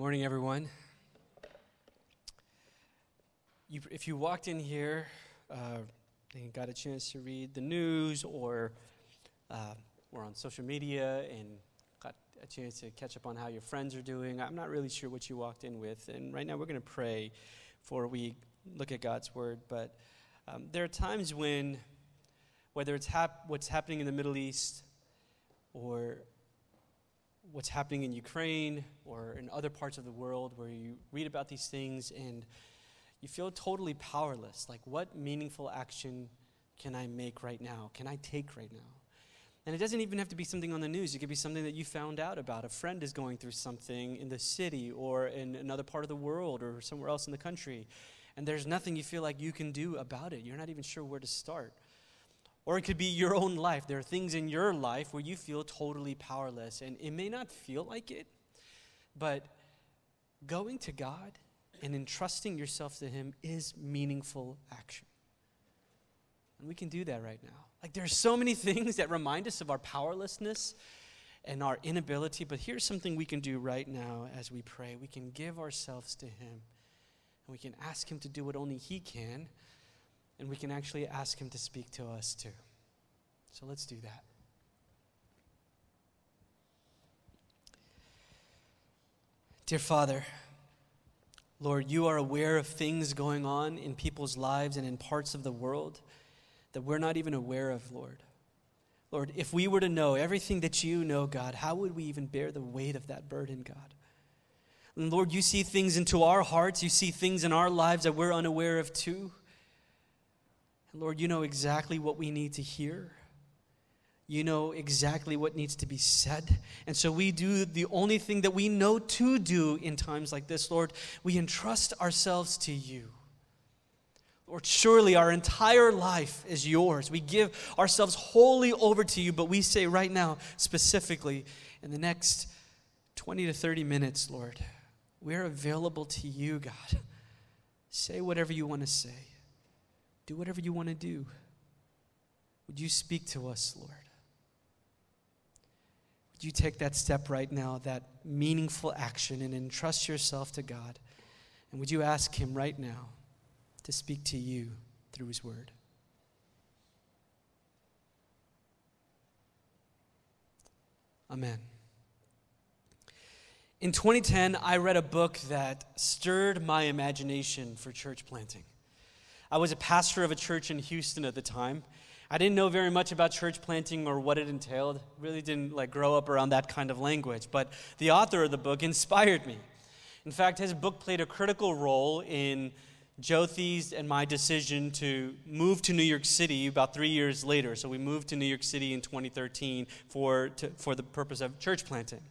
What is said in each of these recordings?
Morning, everyone. You, if you walked in here uh, and got a chance to read the news or uh, were on social media and got a chance to catch up on how your friends are doing, I'm not really sure what you walked in with. And right now, we're going to pray before we look at God's word. But um, there are times when, whether it's hap- what's happening in the Middle East or what's happening in Ukraine or in other parts of the world where you read about these things and you feel totally powerless. Like, what meaningful action can I make right now? Can I take right now? And it doesn't even have to be something on the news. It could be something that you found out about. A friend is going through something in the city or in another part of the world or somewhere else in the country. And there's nothing you feel like you can do about it. You're not even sure where to start. Or it could be your own life. There are things in your life where you feel totally powerless. And it may not feel like it, but going to God and entrusting yourself to Him is meaningful action. And we can do that right now. Like, there are so many things that remind us of our powerlessness and our inability, but here's something we can do right now as we pray. We can give ourselves to Him, and we can ask Him to do what only He can, and we can actually ask Him to speak to us too. So let's do that. Dear Father, Lord, you are aware of things going on in people's lives and in parts of the world that we're not even aware of, Lord. Lord, if we were to know everything that you know, God, how would we even bear the weight of that burden, God? And Lord, you see things into our hearts, you see things in our lives that we're unaware of too. And Lord, you know exactly what we need to hear. You know exactly what needs to be said. And so we do the only thing that we know to do in times like this, Lord. We entrust ourselves to you. Lord, surely our entire life is yours. We give ourselves wholly over to you, but we say right now, specifically, in the next 20 to 30 minutes, Lord, we're available to you, God. Say whatever you want to say, do whatever you want to do. Would you speak to us, Lord? Would you take that step right now, that meaningful action, and entrust yourself to God? And would you ask Him right now to speak to you through His Word? Amen. In 2010, I read a book that stirred my imagination for church planting. I was a pastor of a church in Houston at the time, I didn't know very much about church planting or what it entailed. Really didn't like grow up around that kind of language. But the author of the book inspired me. In fact, his book played a critical role in Jothi's and my decision to move to New York City about three years later. So we moved to New York City in 2013 for, to, for the purpose of church planting.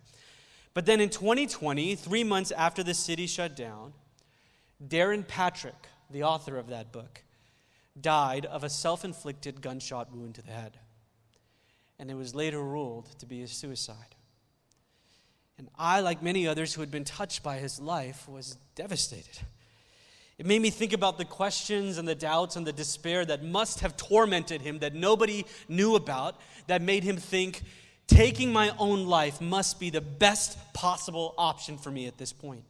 But then in 2020, three months after the city shut down, Darrin Patrick, the author of that book, died of a self inflicted gunshot wound to the head. And it was later ruled to be a suicide. And I, like many others who had been touched by his life, was devastated. It made me think about the questions and the doubts and the despair that must have tormented him, that nobody knew about, that made him think taking my own life must be the best possible option for me at this point.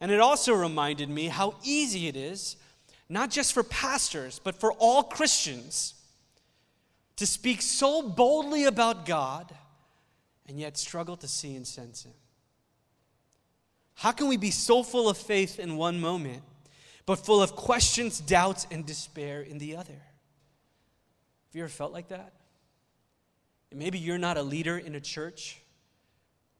And it also reminded me how easy it is not just for pastors, but for all Christians, to speak so boldly about God and yet struggle to see and sense Him? How can we be so full of faith in one moment, but full of questions, doubts, and despair in the other? Have you ever felt like that? And maybe you're not a leader in a church.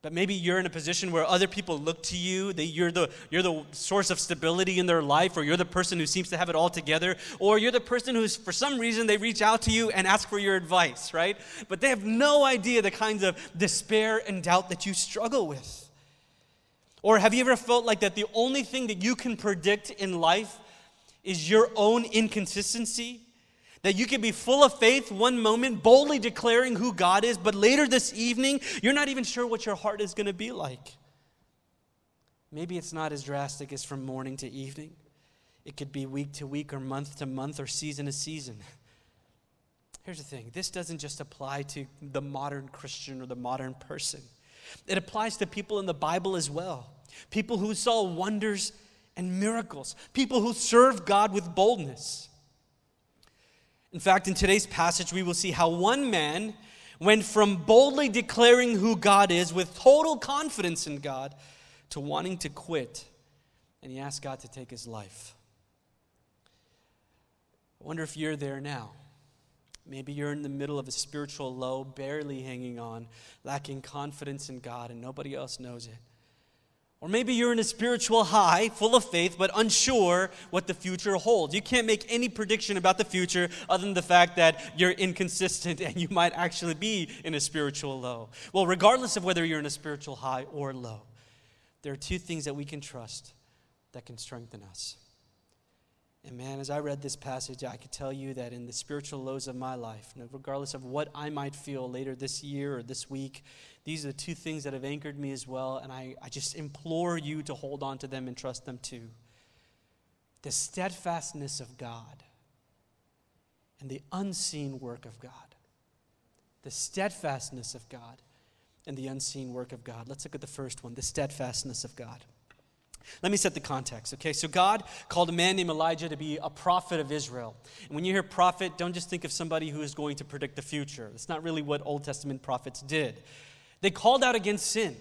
But maybe you're in a position where other people look to you, that you're the, you're the source of stability in their life, or you're the person who seems to have it all together, or you're the person who's, for some reason, they reach out to you and ask for your advice, right? But they have no idea the kinds of despair and doubt that you struggle with. Or have you ever felt like that the only thing that you can predict in life is your own inconsistency? That you can be full of faith one moment, boldly declaring who God is, but later this evening, you're not even sure what your heart is going to be like. Maybe it's not as drastic as from morning to evening. It could be week to week, or month to month, or season to season. Here's the thing this doesn't just apply to the modern Christian or the modern person, it applies to people in the Bible as well. people who saw wonders and miracles, people who served God with boldness. In fact, in today's passage, we will see how one man went from boldly declaring who God is with total confidence in God to wanting to quit, and he asked God to take his life. I wonder if you're there now. Maybe you're in the middle of a spiritual low, barely hanging on, lacking confidence in God, and nobody else knows it. Or maybe you're in a spiritual high, full of faith, but unsure what the future holds. You can't make any prediction about the future other than the fact that you're inconsistent and you might actually be in a spiritual low. Well, regardless of whether you're in a spiritual high or low, there are two things that we can trust that can strengthen us. And man, as I read this passage, I could tell you that in the spiritual lows of my life, regardless of what I might feel later this year or this week, these are the two things that have anchored me as well. And I, I just implore you to hold on to them and trust them too. The steadfastness of God and the unseen work of God. The steadfastness of God and the unseen work of God. Let's look at the first one the steadfastness of God. Let me set the context, okay? So, God called a man named Elijah to be a prophet of Israel. And when you hear prophet, don't just think of somebody who is going to predict the future. That's not really what Old Testament prophets did. They called out against sin,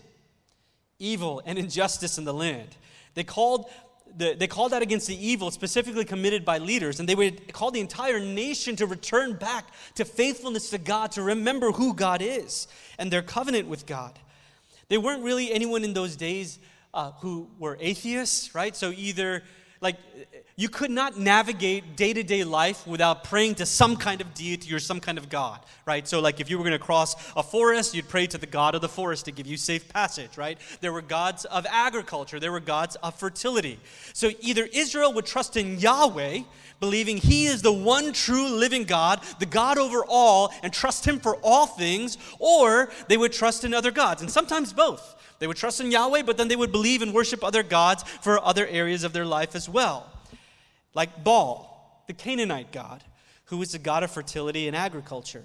evil, and injustice in the land. They called the, they called out against the evil specifically committed by leaders, and they would call the entire nation to return back to faithfulness to God, to remember who God is and their covenant with God. They weren't really anyone in those days uh, who were atheists, right? So either, like, you could not navigate day to day life without praying to some kind of deity or some kind of God, right? So, like, if you were going to cross a forest, you'd pray to the God of the forest to give you safe passage, right? There were gods of agriculture, there were gods of fertility. So, either Israel would trust in Yahweh, believing He is the one true living God, the God over all, and trust Him for all things, or they would trust in other gods, and sometimes both. They would trust in Yahweh, but then they would believe and worship other gods for other areas of their life as well. Like Baal, the Canaanite god, who is the god of fertility and agriculture.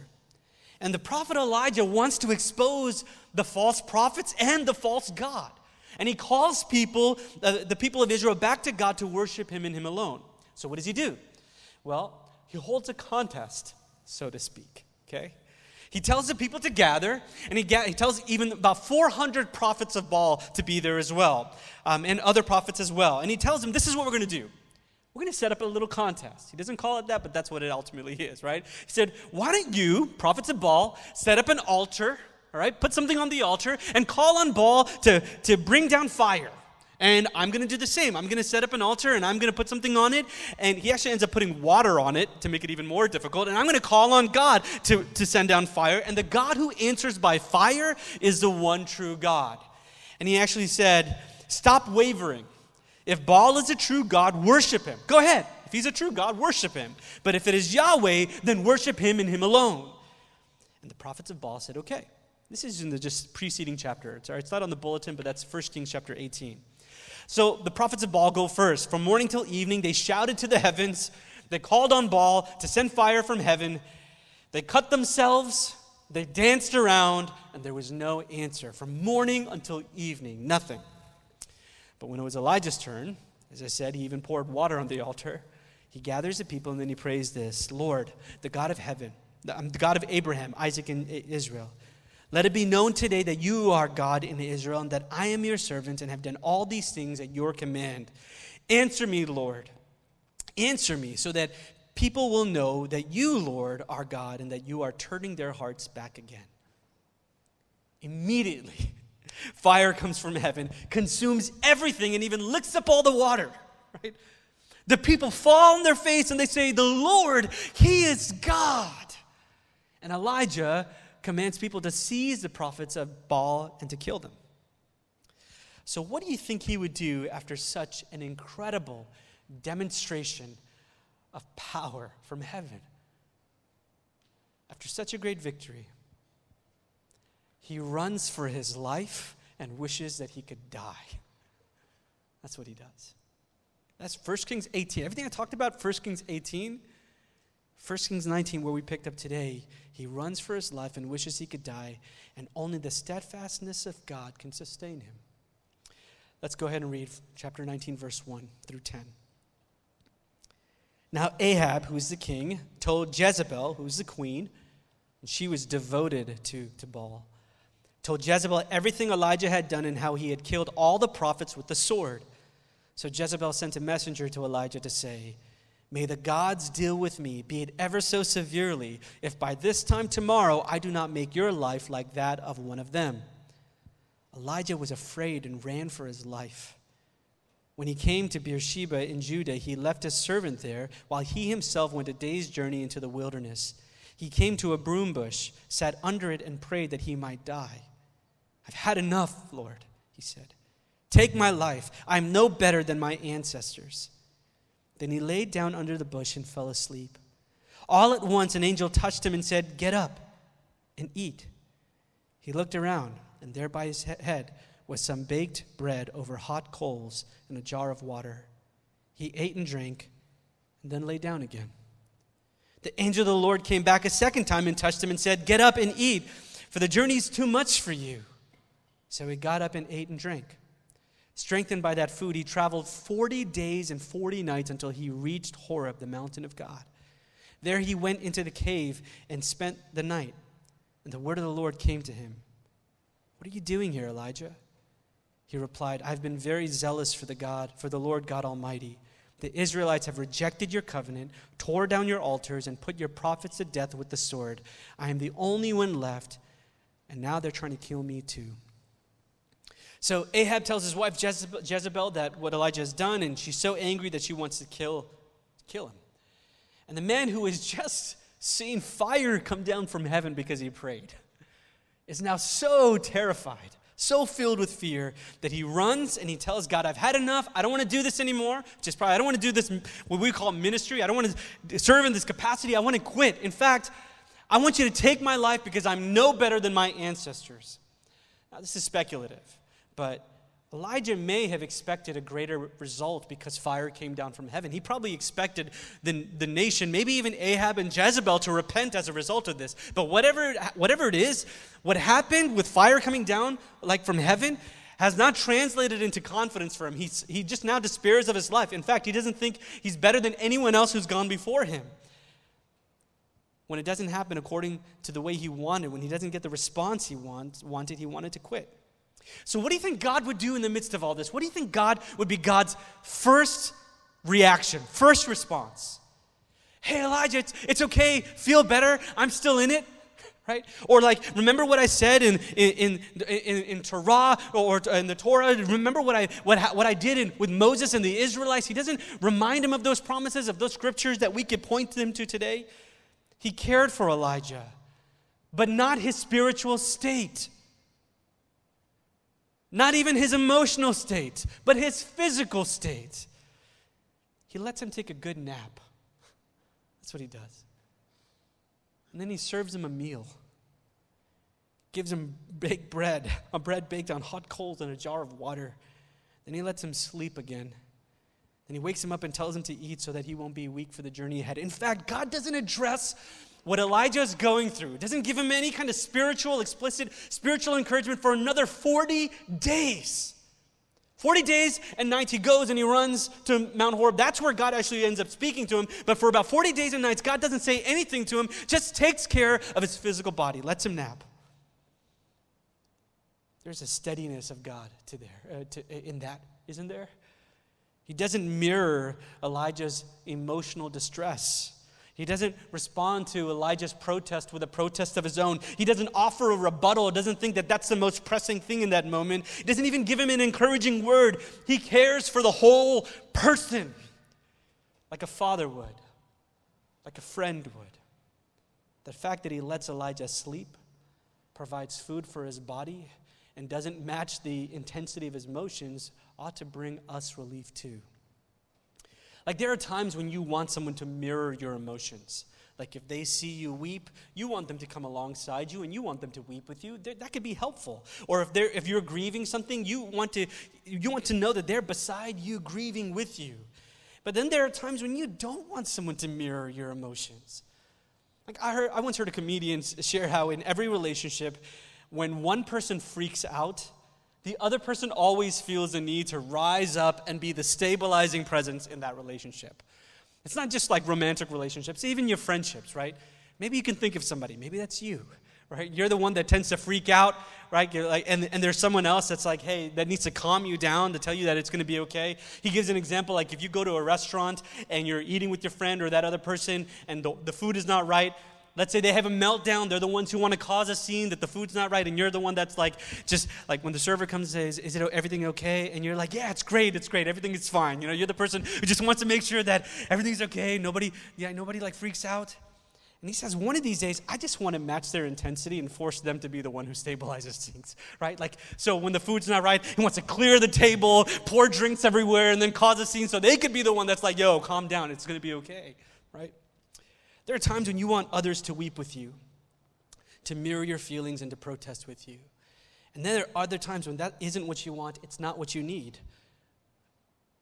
And the prophet Elijah wants to expose the false prophets and the false God. And he calls people, uh, the people of Israel, back to God to worship him and him alone. So, what does he do? Well, he holds a contest, so to speak. Okay? He tells the people to gather, and he, ga- he tells even about 400 prophets of Baal to be there as well, um, and other prophets as well. And he tells them, This is what we're going to do. We're going to set up a little contest. He doesn't call it that, but that's what it ultimately is, right? He said, Why don't you, prophets of Baal, set up an altar, all right? Put something on the altar and call on Baal to, to bring down fire. And I'm going to do the same. I'm going to set up an altar and I'm going to put something on it. And he actually ends up putting water on it to make it even more difficult. And I'm going to call on God to, to send down fire. And the God who answers by fire is the one true God. And he actually said, Stop wavering. If Baal is a true God, worship him. Go ahead. If he's a true God, worship him. But if it is Yahweh, then worship him and him alone. And the prophets of Baal said, Okay. This is in the just preceding chapter. It's, it's not on the bulletin, but that's 1 Kings chapter 18. So the prophets of Baal go first. From morning till evening, they shouted to the heavens. They called on Baal to send fire from heaven. They cut themselves. They danced around, and there was no answer. From morning until evening, nothing. But when it was Elijah's turn, as I said, he even poured water on the altar. He gathers the people, and then he prays this Lord, the God of heaven, the, um, God of Abraham, Isaac, and Israel. Let it be known today that you are God in Israel and that I am your servant and have done all these things at your command. Answer me, Lord. Answer me so that people will know that you, Lord, are God and that you are turning their hearts back again. Immediately, fire comes from heaven, consumes everything, and even licks up all the water, right? The people fall on their face and they say, The Lord, He is God. And Elijah commands people to seize the prophets of Baal and to kill them. So, what do you think he would do after such an incredible demonstration of power from heaven? After such a great victory, he runs for his life and wishes that he could die. That's what he does. That's 1 Kings 18. Everything I talked about, 1 Kings 18, 1 Kings 19, where we picked up today, he runs for his life and wishes he could die, and only the steadfastness of God can sustain him. Let's go ahead and read chapter 19, verse 1 through 10. Now, Ahab, who's the king, told Jezebel, who's the queen, and she was devoted to, to Baal, told Jezebel everything Elijah had done and how he had killed all the prophets with the sword. So Jezebel sent a messenger to Elijah to say, May the gods deal with me, be it ever so severely, if by this time tomorrow I do not make your life like that of one of them. Elijah was afraid and ran for his life. When he came to Beersheba in Judah, he left his servant there, while he himself went a day's journey into the wilderness. He came to a broom bush, sat under it, and prayed that he might die. I've had enough, Lord, he said. Take my life. I'm no better than my ancestors. Then he laid down under the bush and fell asleep. All at once, an angel touched him and said, Get up and eat. He looked around, and there by his head was some baked bread over hot coals and a jar of water. He ate and drank, and then lay down again. The angel of the Lord came back a second time and touched him and said, Get up and eat, for the journey is too much for you. So he got up and ate and drank. Strengthened by that food, he traveled 40 days and 40 nights until he reached Horeb, the mountain of God. There he went into the cave and spent the night. And the word of the Lord came to him What are you doing here, Elijah? He replied, I've been very zealous for the God, for the Lord God Almighty. The Israelites have rejected your covenant, tore down your altars, and put your prophets to death with the sword. I am the only one left, and now they're trying to kill me too. So Ahab tells his wife Jezebel that what Elijah has done, and she's so angry that she wants to kill, kill him. And the man who has just seen fire come down from heaven because he prayed is now so terrified, so filled with fear that he runs and he tells God, I've had enough. I don't want to do this anymore. Just probably, I don't want to do this, what we call ministry. I don't want to serve in this capacity. I want to quit. In fact, I want you to take my life because I'm no better than my ancestors. Now, this is speculative. But Elijah may have expected a greater result because fire came down from heaven. He probably expected the, the nation, maybe even Ahab and Jezebel, to repent as a result of this. But whatever, whatever it is, what happened with fire coming down, like from heaven, has not translated into confidence for him. He's, he just now despairs of his life. In fact, he doesn't think he's better than anyone else who's gone before him. When it doesn't happen according to the way he wanted, when he doesn't get the response he want, wanted, he wanted to quit. So, what do you think God would do in the midst of all this? What do you think God would be God's first reaction, first response? Hey, Elijah, it's, it's okay, feel better, I'm still in it. Right? Or like, remember what I said in, in, in, in, in Torah or in the Torah? Remember what I, what, what I did in, with Moses and the Israelites? He doesn't remind him of those promises, of those scriptures that we could point them to today. He cared for Elijah, but not his spiritual state. Not even his emotional state, but his physical state. He lets him take a good nap. That's what he does. And then he serves him a meal. Gives him baked bread, a bread baked on hot coals and a jar of water. Then he lets him sleep again. Then he wakes him up and tells him to eat so that he won't be weak for the journey ahead. In fact, God doesn't address what Elijah is going through. It doesn't give him any kind of spiritual, explicit spiritual encouragement for another 40 days. 40 days and nights he goes and he runs to Mount Horeb. That's where God actually ends up speaking to him. But for about 40 days and nights, God doesn't say anything to him, just takes care of his physical body, lets him nap. There's a steadiness of God to there, uh, to, in that, isn't there? He doesn't mirror Elijah's emotional distress. He doesn't respond to Elijah's protest with a protest of his own. He doesn't offer a rebuttal, doesn't think that that's the most pressing thing in that moment. He doesn't even give him an encouraging word. He cares for the whole person like a father would, like a friend would. The fact that he lets Elijah sleep, provides food for his body, and doesn't match the intensity of his emotions ought to bring us relief too. Like there are times when you want someone to mirror your emotions. Like if they see you weep, you want them to come alongside you and you want them to weep with you. That could be helpful. Or if they're if you're grieving something, you want to you want to know that they're beside you grieving with you. But then there are times when you don't want someone to mirror your emotions. Like I heard I once heard a comedian share how in every relationship when one person freaks out, the other person always feels the need to rise up and be the stabilizing presence in that relationship. It's not just like romantic relationships, even your friendships, right? Maybe you can think of somebody, maybe that's you, right? You're the one that tends to freak out, right? Like, and, and there's someone else that's like, hey, that needs to calm you down to tell you that it's going to be okay. He gives an example like if you go to a restaurant and you're eating with your friend or that other person and the, the food is not right, Let's say they have a meltdown. They're the ones who want to cause a scene that the food's not right, and you're the one that's like, just like when the server comes and says, "Is it everything okay?" And you're like, "Yeah, it's great, it's great, everything is fine." You know, you're the person who just wants to make sure that everything's okay. Nobody, yeah, nobody like freaks out. And he says, one of these days, I just want to match their intensity and force them to be the one who stabilizes things, right? Like, so when the food's not right, he wants to clear the table, pour drinks everywhere, and then cause a scene so they could be the one that's like, yo, calm down, it's going to be okay, right? There are times when you want others to weep with you, to mirror your feelings, and to protest with you. And then there are other times when that isn't what you want, it's not what you need.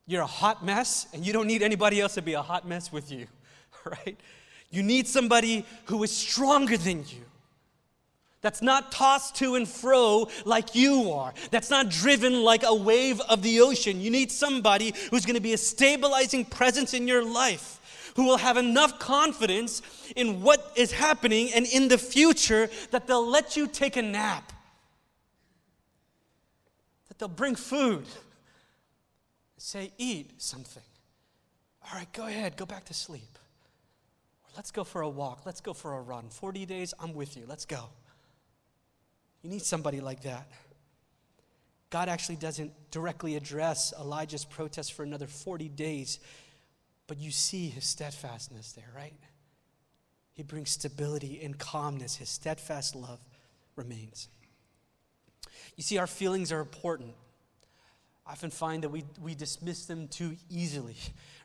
You're a hot mess, and you don't need anybody else to be a hot mess with you, right? You need somebody who is stronger than you. That's not tossed to and fro like you are. That's not driven like a wave of the ocean. You need somebody who's going to be a stabilizing presence in your life who will have enough confidence in what is happening and in the future that they'll let you take a nap, that they'll bring food, say, eat something. All right, go ahead, go back to sleep. Let's go for a walk, let's go for a run. 40 days, I'm with you, let's go. You need somebody like that. God actually doesn't directly address Elijah's protest for another 40 days. But you see his steadfastness there, right? He brings stability and calmness. His steadfast love remains. You see, our feelings are important. Often find that we, we dismiss them too easily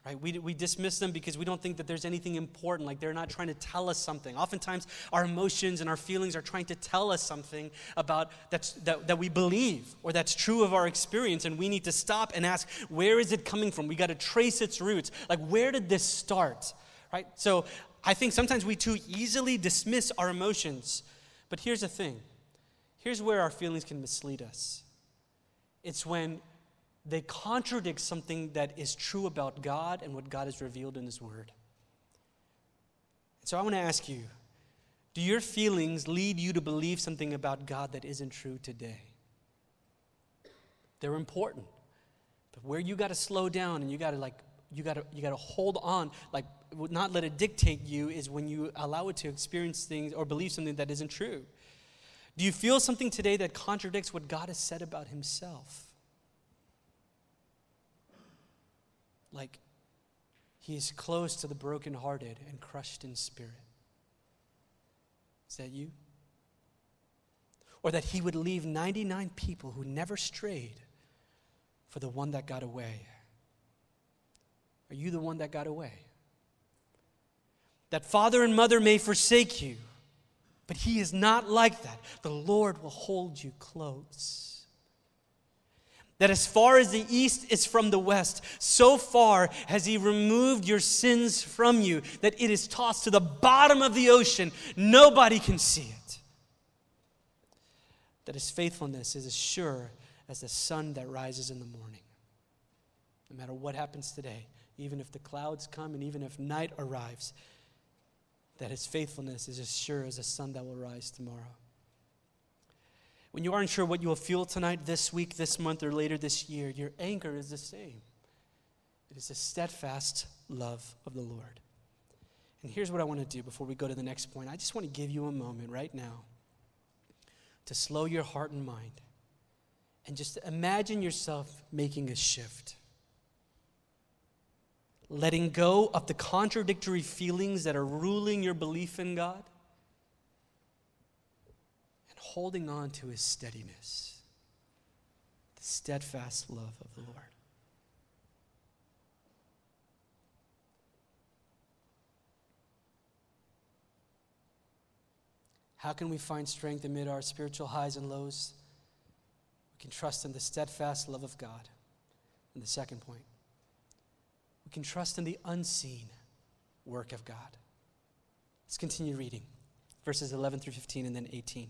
right? We, we dismiss them because we don't think that there's anything important, like they're not trying to tell us something. Oftentimes, our emotions and our feelings are trying to tell us something about that's, that, that we believe or that's true of our experience, and we need to stop and ask, where is it coming from? We got to trace its roots. Like, where did this start, right? So, I think sometimes we too easily dismiss our emotions. But here's the thing here's where our feelings can mislead us. It's when they contradict something that is true about God and what God has revealed in His Word. So I want to ask you do your feelings lead you to believe something about God that isn't true today? They're important. But where you got to slow down and you got to like you got to you got to hold on like not let it dictate you is when you allow it to experience things or believe something that isn't true. Do you feel something today that contradicts what God has said about himself? Like he is close to the brokenhearted and crushed in spirit. Is that you? Or that he would leave 99 people who never strayed for the one that got away. Are you the one that got away? That father and mother may forsake you, but he is not like that. The Lord will hold you close that as far as the east is from the west, so far has he removed your sins from you, that it is tossed to the bottom of the ocean. Nobody can see it. That his faithfulness is as sure as the sun that rises in the morning. No matter what happens today, even if the clouds come and even if night arrives, that his faithfulness is as sure as the sun that will rise tomorrow. When you aren't sure what you will feel tonight, this week, this month, or later this year, your anchor is the same. It is the steadfast love of the Lord. And here's what I want to do before we go to the next point. I just want to give you a moment right now to slow your heart and mind and just imagine yourself making a shift. Letting go of the contradictory feelings that are ruling your belief in God holding on to his steadiness, the steadfast love of the Lord. How can we find strength amid our spiritual highs and lows? We can trust in the steadfast love of God. And the second point, we can trust in the unseen work of God. Let's continue reading verses 11 through 15 and then 18.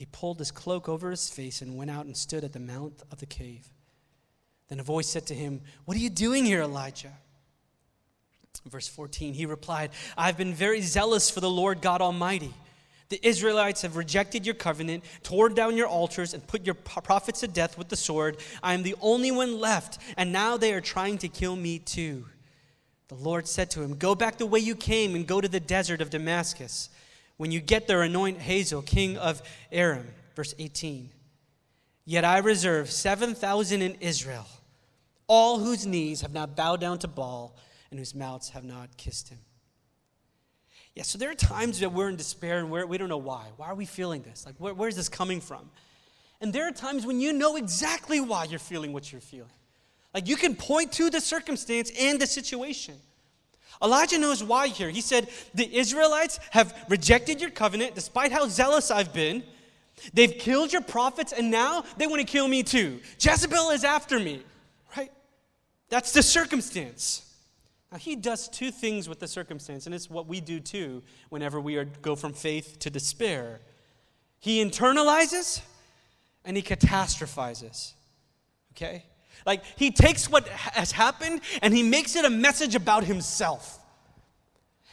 he pulled his cloak over his face and went out and stood at the mouth of the cave. Then a voice said to him, What are you doing here, Elijah? Verse 14, he replied, I've been very zealous for the Lord God Almighty. The Israelites have rejected your covenant, torn down your altars, and put your prophets to death with the sword. I am the only one left, and now they are trying to kill me too. The Lord said to him, Go back the way you came and go to the desert of Damascus. When you get there, anoint Hazael, king of Aram. Verse 18. Yet I reserve 7,000 in Israel, all whose knees have not bowed down to Baal and whose mouths have not kissed him. Yeah, so there are times that we're in despair and we're, we do not know why. Why are we feeling this? Like, where, where's this coming from? And there are times when you know exactly why you're feeling what you're feeling. Like, you can point to the circumstance and the situation. Elijah knows why here. He said, The Israelites have rejected your covenant despite how zealous I've been. They've killed your prophets, and now they want to kill me too. Jezebel is after me, right? That's the circumstance. Now, he does two things with the circumstance, and it's what we do too whenever we are, go from faith to despair. He internalizes and he catastrophizes. Okay? Like, he takes what has happened and he makes it a message about himself.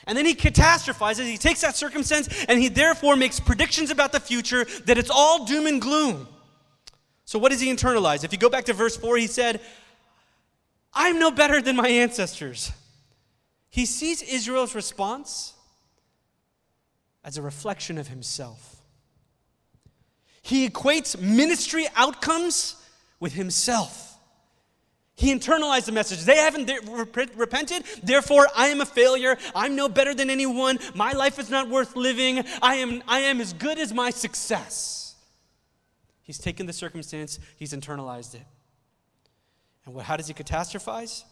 And then he catastrophizes. He takes that circumstance and he therefore makes predictions about the future that it's all doom and gloom. So, what does he internalize? If you go back to verse 4, he said, I'm no better than my ancestors. He sees Israel's response as a reflection of himself. He equates ministry outcomes with himself. He internalized the message. They haven't repented, therefore I am a failure. I'm no better than anyone. My life is not worth living. I am, I am as good as my success. He's taken the circumstance, he's internalized it. And what, how does he catastrophize?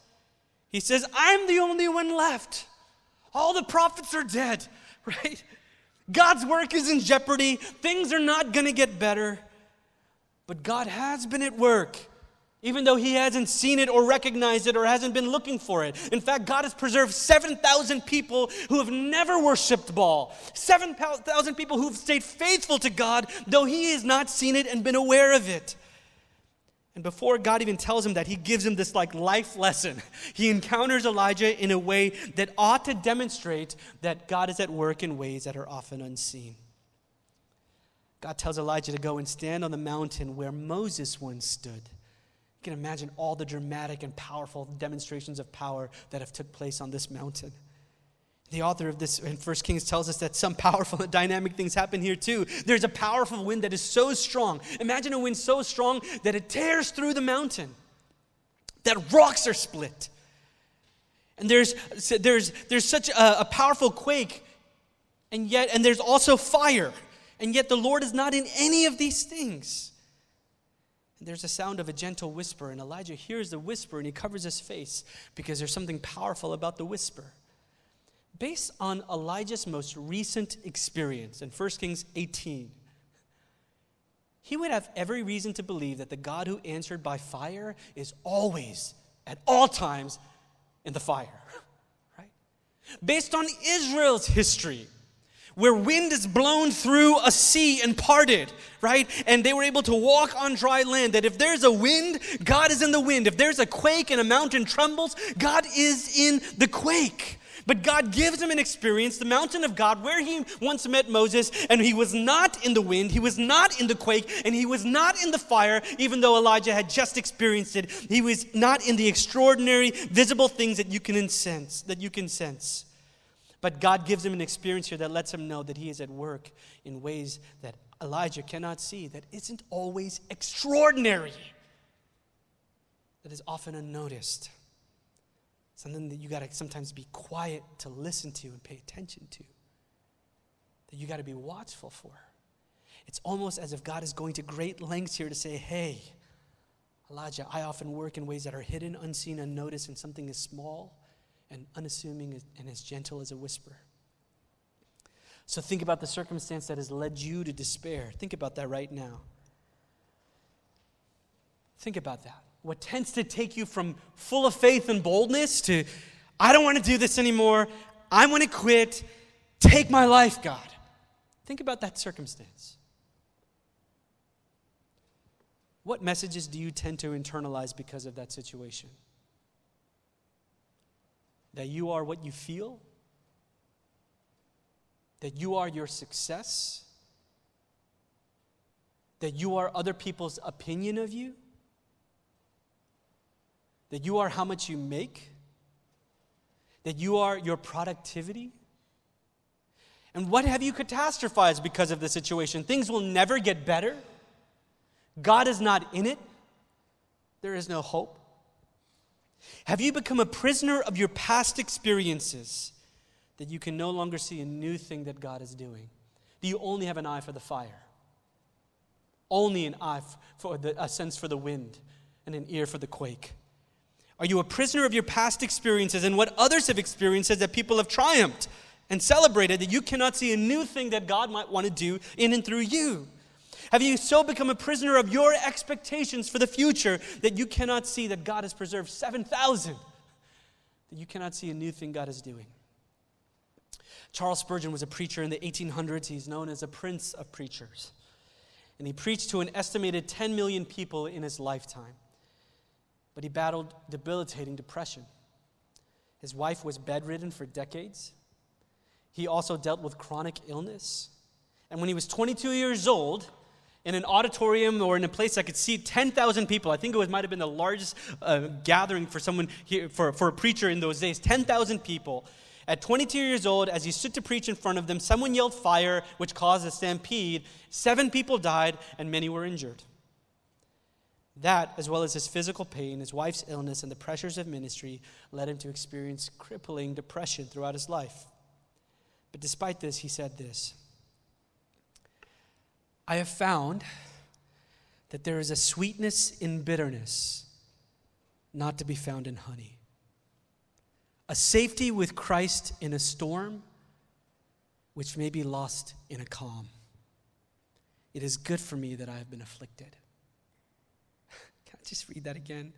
He says, I'm the only one left. All the prophets are dead, right? God's work is in jeopardy. Things are not going to get better. But God has been at work even though he hasn't seen it or recognized it or hasn't been looking for it. In fact, God has preserved 7,000 people who have never worshiped Baal, 7,000 people who've stayed faithful to God, though he has not seen it and been aware of it. And before God even tells him that, he gives him this like life lesson. He encounters Elijah in a way that ought to demonstrate that God is at work in ways that are often unseen. God tells Elijah to go and stand on the mountain where Moses once stood can imagine all the dramatic and powerful demonstrations of power that have took place on this mountain. The author of this in First Kings tells us that some powerful and dynamic things happen here too. There's a powerful wind that is so strong. Imagine a wind so strong that it tears through the mountain, that rocks are split. And there's, there's, there's such a, a powerful quake, and yet, and there's also fire, and yet the Lord is not in any of these things. And there's a sound of a gentle whisper, and Elijah hears the whisper and he covers his face because there's something powerful about the whisper. Based on Elijah's most recent experience in 1 Kings 18, he would have every reason to believe that the God who answered by fire is always, at all times, in the fire. Right? Based on Israel's history, where wind is blown through a sea and parted, right? And they were able to walk on dry land. That if there's a wind, God is in the wind. If there's a quake and a mountain trembles, God is in the quake. But God gives him an experience, the mountain of God, where he once met Moses, and he was not in the wind, he was not in the quake, and he was not in the fire, even though Elijah had just experienced it. He was not in the extraordinary, visible things that you can sense, that you can sense. But God gives him an experience here that lets him know that he is at work in ways that Elijah cannot see, that isn't always extraordinary, that is often unnoticed. Something that you got to sometimes be quiet to listen to and pay attention to, that you got to be watchful for. It's almost as if God is going to great lengths here to say, hey, Elijah, I often work in ways that are hidden, unseen, unnoticed, and something is small and unassuming and as gentle as a whisper. So think about the circumstance that has led you to despair. Think about that right now. Think about that. What tends to take you from full of faith and boldness to, I don't want to do this anymore. I want to quit. Take my life, God. Think about that circumstance. What messages do you tend to internalize because of that situation? That you are what you feel? That you are your success? That you are other people's opinion of you? That you are how much you make? That you are your productivity? And what have you catastrophized because of the situation? Things will never get better. God is not in it. There is no hope. Have you become a prisoner of your past experiences that you can no longer see a new thing that God is doing? Do you only have an eye for the fire? Only an eye for the, a sense for the wind and an ear for the quake? Are you a prisoner of your past experiences and what others have experienced that people have triumphed and celebrated that you cannot see a new thing that God might want to do in and through you? Have you so become a prisoner of your expectations for the future that you cannot see that God has preserved 7,000? That you cannot see a new thing God is doing? Charles Spurgeon was a preacher in the 1800s. He's known as a prince of preachers. And he preached to an estimated 10 million people in his lifetime. But he battled debilitating depression. His wife was bedridden for decades. He also dealt with chronic illness. And when he was 22 years old, in an auditorium or in a place I could seat 10,000 people. I think it was, might have been the largest uh, gathering for someone here, for, for a preacher in those days 10,000 people. At 22 years old, as he stood to preach in front of them, someone yelled fire, which caused a stampede. Seven people died, and many were injured. That, as well as his physical pain, his wife's illness, and the pressures of ministry, led him to experience crippling depression throughout his life. But despite this, he said this I have found that there is a sweetness in bitterness not to be found in honey, a safety with Christ in a storm which may be lost in a calm. It is good for me that I have been afflicted. Can I just read that again?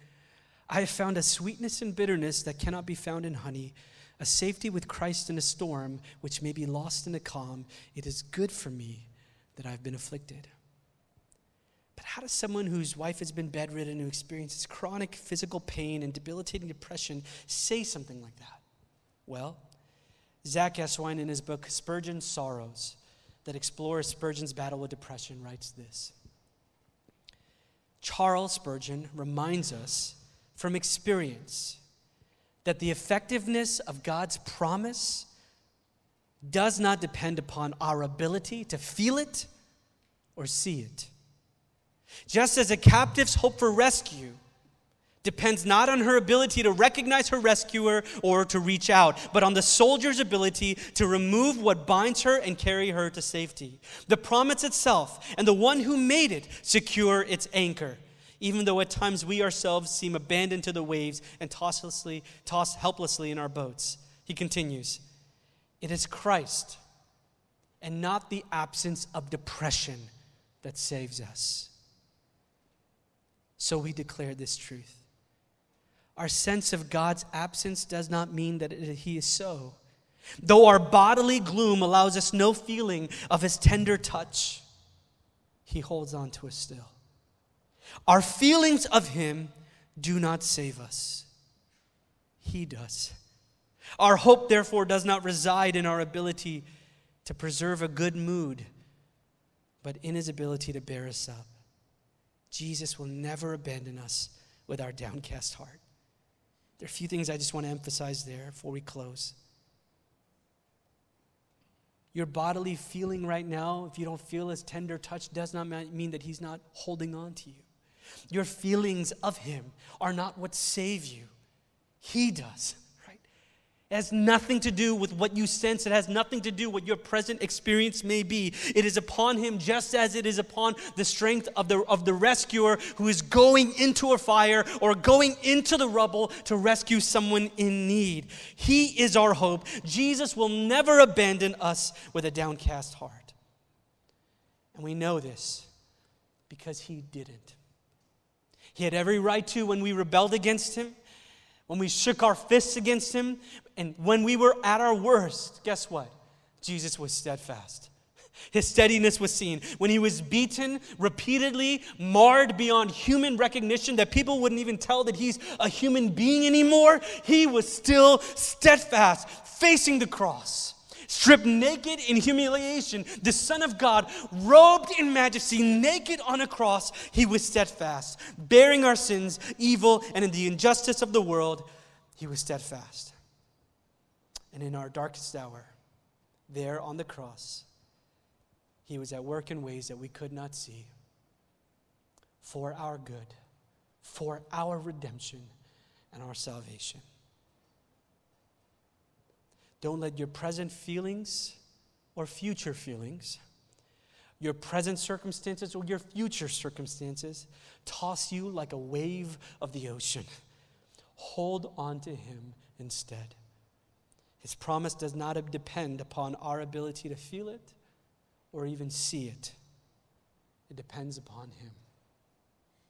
I have found a sweetness in bitterness that cannot be found in honey, a safety with Christ in a storm which may be lost in a calm. It is good for me that I've been afflicted. But how does someone whose wife has been bedridden, who experiences chronic physical pain and debilitating depression, say something like that? Well, Zach Eswine, in his book Spurgeon's Sorrows, that explores Spurgeon's battle with depression, writes this Charles Spurgeon reminds us from experience that the effectiveness of God's promise does not depend upon our ability to feel it or see it. Just as a captive's hope for rescue depends not on her ability to recognize her rescuer or to reach out, but on the soldier's ability to remove what binds her and carry her to safety. The promise itself and the one who made it secure its anchor, even though at times we ourselves seem abandoned to the waves and tossed helplessly in our boats. He continues. It is Christ and not the absence of depression that saves us. So we declare this truth. Our sense of God's absence does not mean that He is so. Though our bodily gloom allows us no feeling of His tender touch, He holds on to us still. Our feelings of Him do not save us, He does. Our hope, therefore, does not reside in our ability to preserve a good mood, but in his ability to bear us up. Jesus will never abandon us with our downcast heart. There are a few things I just want to emphasize there before we close. Your bodily feeling right now, if you don't feel his tender touch, does not mean that he's not holding on to you. Your feelings of him are not what save you, he does. It has nothing to do with what you sense. It has nothing to do with what your present experience may be. It is upon him just as it is upon the strength of the, of the rescuer who is going into a fire or going into the rubble to rescue someone in need. He is our hope. Jesus will never abandon us with a downcast heart. And we know this because he didn't. He had every right to when we rebelled against him when we shook our fists against him, and when we were at our worst, guess what? Jesus was steadfast. His steadiness was seen. When he was beaten repeatedly, marred beyond human recognition, that people wouldn't even tell that he's a human being anymore, he was still steadfast, facing the cross. Stripped naked in humiliation, the Son of God, robed in majesty, naked on a cross, he was steadfast. Bearing our sins, evil, and in the injustice of the world, he was steadfast. And in our darkest hour, there on the cross, he was at work in ways that we could not see for our good, for our redemption, and our salvation. Don't let your present feelings or future feelings, your present circumstances or your future circumstances, toss you like a wave of the ocean. Hold on to Him instead. His promise does not depend upon our ability to feel it or even see it, it depends upon Him.